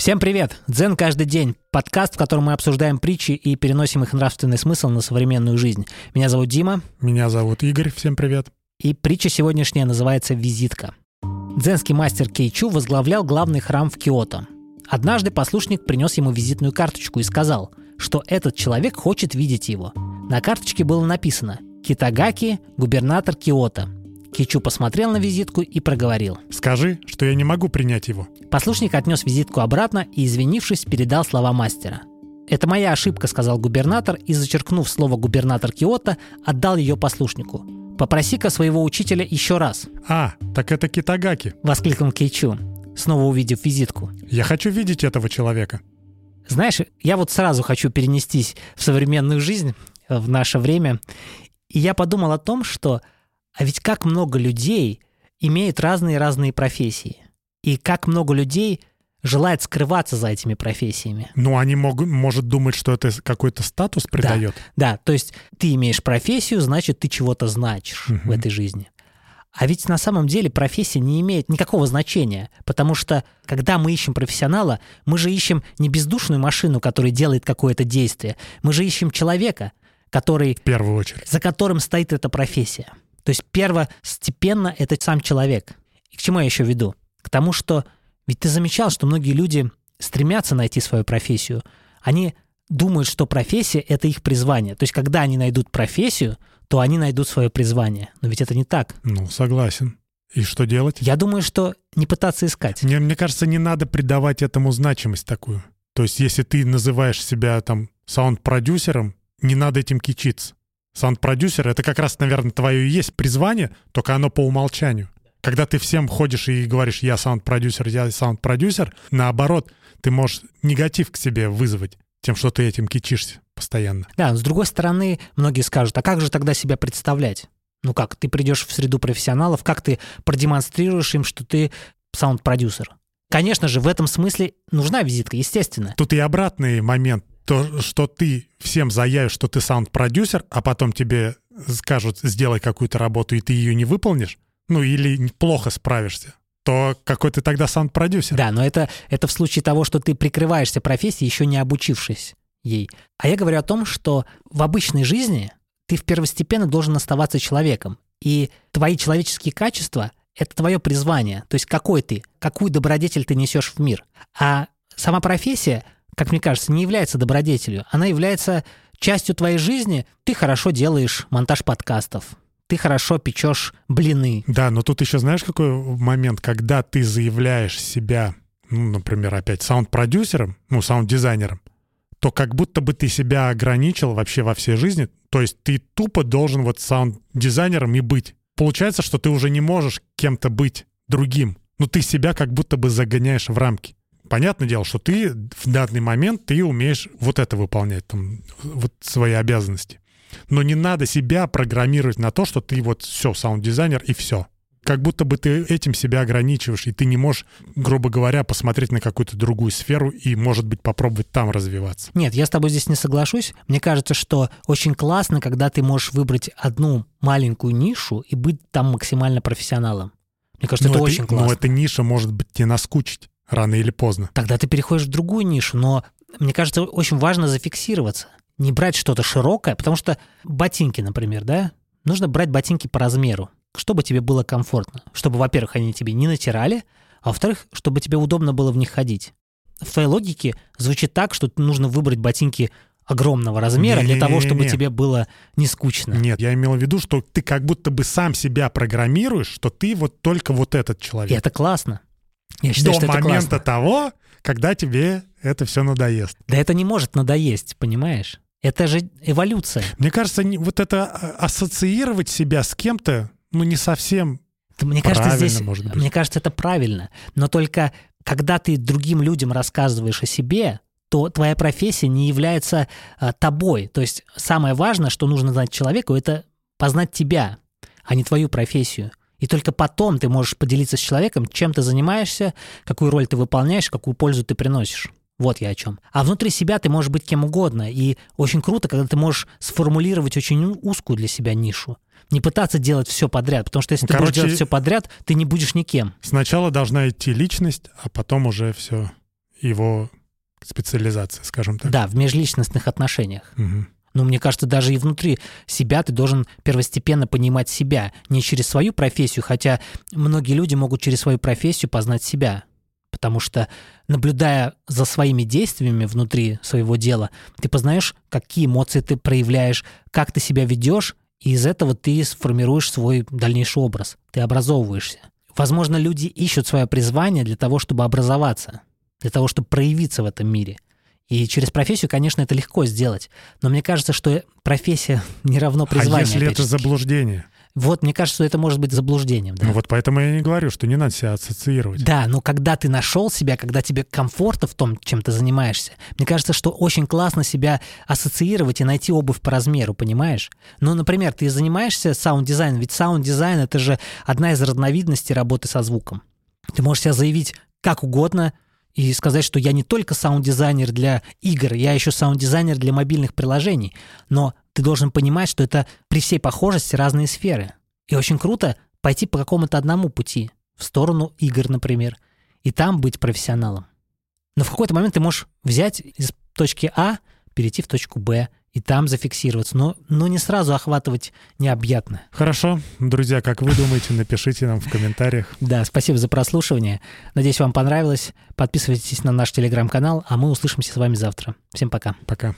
Всем привет! Дзен каждый день. Подкаст, в котором мы обсуждаем притчи и переносим их нравственный смысл на современную жизнь. Меня зовут Дима. Меня зовут Игорь. Всем привет. И притча сегодняшняя называется «Визитка». Дзенский мастер Кейчу возглавлял главный храм в Киото. Однажды послушник принес ему визитную карточку и сказал, что этот человек хочет видеть его. На карточке было написано «Китагаки, губернатор Киото». Кичу посмотрел на визитку и проговорил. «Скажи, что я не могу принять его». Послушник отнес визитку обратно и, извинившись, передал слова мастера. «Это моя ошибка», — сказал губернатор и, зачеркнув слово «губернатор Киото», отдал ее послушнику. «Попроси-ка своего учителя еще раз». «А, так это Китагаки», — воскликнул Кейчу, снова увидев визитку. «Я хочу видеть этого человека». Знаешь, я вот сразу хочу перенестись в современную жизнь, в наше время, и я подумал о том, что а ведь как много людей имеют разные-разные профессии. И как много людей желает скрываться за этими профессиями. Ну, они могут, может думать, что это какой-то статус придает. Да, да, то есть ты имеешь профессию, значит, ты чего-то значишь угу. в этой жизни. А ведь на самом деле профессия не имеет никакого значения, потому что когда мы ищем профессионала, мы же ищем не бездушную машину, которая делает какое-то действие, мы же ищем человека, который... В первую очередь. За которым стоит эта профессия. То есть первостепенно это сам человек. И к чему я еще веду? К тому, что ведь ты замечал, что многие люди стремятся найти свою профессию. Они думают, что профессия — это их призвание. То есть когда они найдут профессию, то они найдут свое призвание. Но ведь это не так. Ну, согласен. И что делать? Я думаю, что не пытаться искать. Мне, мне кажется, не надо придавать этому значимость такую. То есть если ты называешь себя там саунд-продюсером, не надо этим кичиться. Саунд-продюсер — это как раз, наверное, твое и есть призвание, только оно по умолчанию. Когда ты всем ходишь и говоришь «я саунд-продюсер, я саунд-продюсер», наоборот, ты можешь негатив к себе вызвать тем, что ты этим кичишься постоянно. Да, но с другой стороны, многие скажут, а как же тогда себя представлять? Ну как, ты придешь в среду профессионалов, как ты продемонстрируешь им, что ты саунд-продюсер? Конечно же, в этом смысле нужна визитка, естественно. Тут и обратный момент то, что ты всем заявишь, что ты саунд-продюсер, а потом тебе скажут, сделай какую-то работу, и ты ее не выполнишь, ну или плохо справишься, то какой ты тогда саунд-продюсер? Да, но это, это в случае того, что ты прикрываешься профессией, еще не обучившись ей. А я говорю о том, что в обычной жизни ты в первостепенно должен оставаться человеком. И твои человеческие качества — это твое призвание. То есть какой ты, какую добродетель ты несешь в мир. А сама профессия — как мне кажется, не является добродетелью. Она является частью твоей жизни. Ты хорошо делаешь монтаж подкастов, ты хорошо печешь блины. Да, но тут еще знаешь, какой момент, когда ты заявляешь себя, ну, например, опять саунд-продюсером, ну, саунд-дизайнером, то как будто бы ты себя ограничил вообще во всей жизни. То есть ты тупо должен вот саунд-дизайнером и быть. Получается, что ты уже не можешь кем-то быть другим. Ну, ты себя как будто бы загоняешь в рамки понятное дело, что ты в данный момент ты умеешь вот это выполнять, там, вот свои обязанности. Но не надо себя программировать на то, что ты вот все, саунд-дизайнер и все. Как будто бы ты этим себя ограничиваешь, и ты не можешь, грубо говоря, посмотреть на какую-то другую сферу и, может быть, попробовать там развиваться. Нет, я с тобой здесь не соглашусь. Мне кажется, что очень классно, когда ты можешь выбрать одну маленькую нишу и быть там максимально профессионалом. Мне кажется, но это, это очень классно. Но эта ниша может быть тебе наскучить рано или поздно. Тогда ты переходишь в другую нишу, но мне кажется, очень важно зафиксироваться. Не брать что-то широкое, потому что ботинки, например, да, нужно брать ботинки по размеру, чтобы тебе было комфортно. Чтобы, во-первых, они тебе не натирали, а во-вторых, чтобы тебе удобно было в них ходить. В твоей логике звучит так, что нужно выбрать ботинки огромного размера не, для не, того, чтобы не, тебе было не скучно. Нет, я имел в виду, что ты как будто бы сам себя программируешь, что ты вот только вот этот человек. И это классно. Я считаю, До что момента это того, когда тебе это все надоест. Да это не может надоесть, понимаешь? Это же эволюция. Мне кажется, вот это а, ассоциировать себя с кем-то, ну, не совсем мне кажется, здесь, может быть. мне кажется, это правильно. Но только когда ты другим людям рассказываешь о себе, то твоя профессия не является а, тобой. То есть самое важное, что нужно знать человеку, это познать тебя, а не твою профессию. И только потом ты можешь поделиться с человеком, чем ты занимаешься, какую роль ты выполняешь, какую пользу ты приносишь. Вот я о чем. А внутри себя ты можешь быть кем угодно. И очень круто, когда ты можешь сформулировать очень узкую для себя нишу. Не пытаться делать все подряд, потому что если Короче, ты будешь делать все подряд, ты не будешь никем. Сначала должна идти личность, а потом уже все его специализация, скажем так. Да, в межличностных отношениях. Угу. Но мне кажется, даже и внутри себя ты должен первостепенно понимать себя, не через свою профессию, хотя многие люди могут через свою профессию познать себя. Потому что, наблюдая за своими действиями внутри своего дела, ты познаешь, какие эмоции ты проявляешь, как ты себя ведешь, и из этого ты сформируешь свой дальнейший образ, ты образовываешься. Возможно, люди ищут свое призвание для того, чтобы образоваться, для того, чтобы проявиться в этом мире – и через профессию, конечно, это легко сделать. Но мне кажется, что профессия не равно призванию. А если это заблуждение? Вот, мне кажется, это может быть заблуждением. Да. Ну вот поэтому я не говорю, что не надо себя ассоциировать. Да, но когда ты нашел себя, когда тебе комфортно в том, чем ты занимаешься, мне кажется, что очень классно себя ассоциировать и найти обувь по размеру, понимаешь? Ну, например, ты занимаешься саунд-дизайном, ведь саунд-дизайн — это же одна из разновидностей работы со звуком. Ты можешь себя заявить как угодно — и сказать, что я не только саунд-дизайнер для игр, я еще саунд-дизайнер для мобильных приложений. Но ты должен понимать, что это при всей похожести разные сферы. И очень круто пойти по какому-то одному пути, в сторону игр, например, и там быть профессионалом. Но в какой-то момент ты можешь взять из точки А, перейти в точку Б, и там зафиксироваться, но, но не сразу охватывать необъятно. Хорошо. Друзья, как вы думаете, напишите нам в комментариях. Да, спасибо за прослушивание. Надеюсь, вам понравилось. Подписывайтесь на наш телеграм-канал, а мы услышимся с вами завтра. Всем пока. Пока.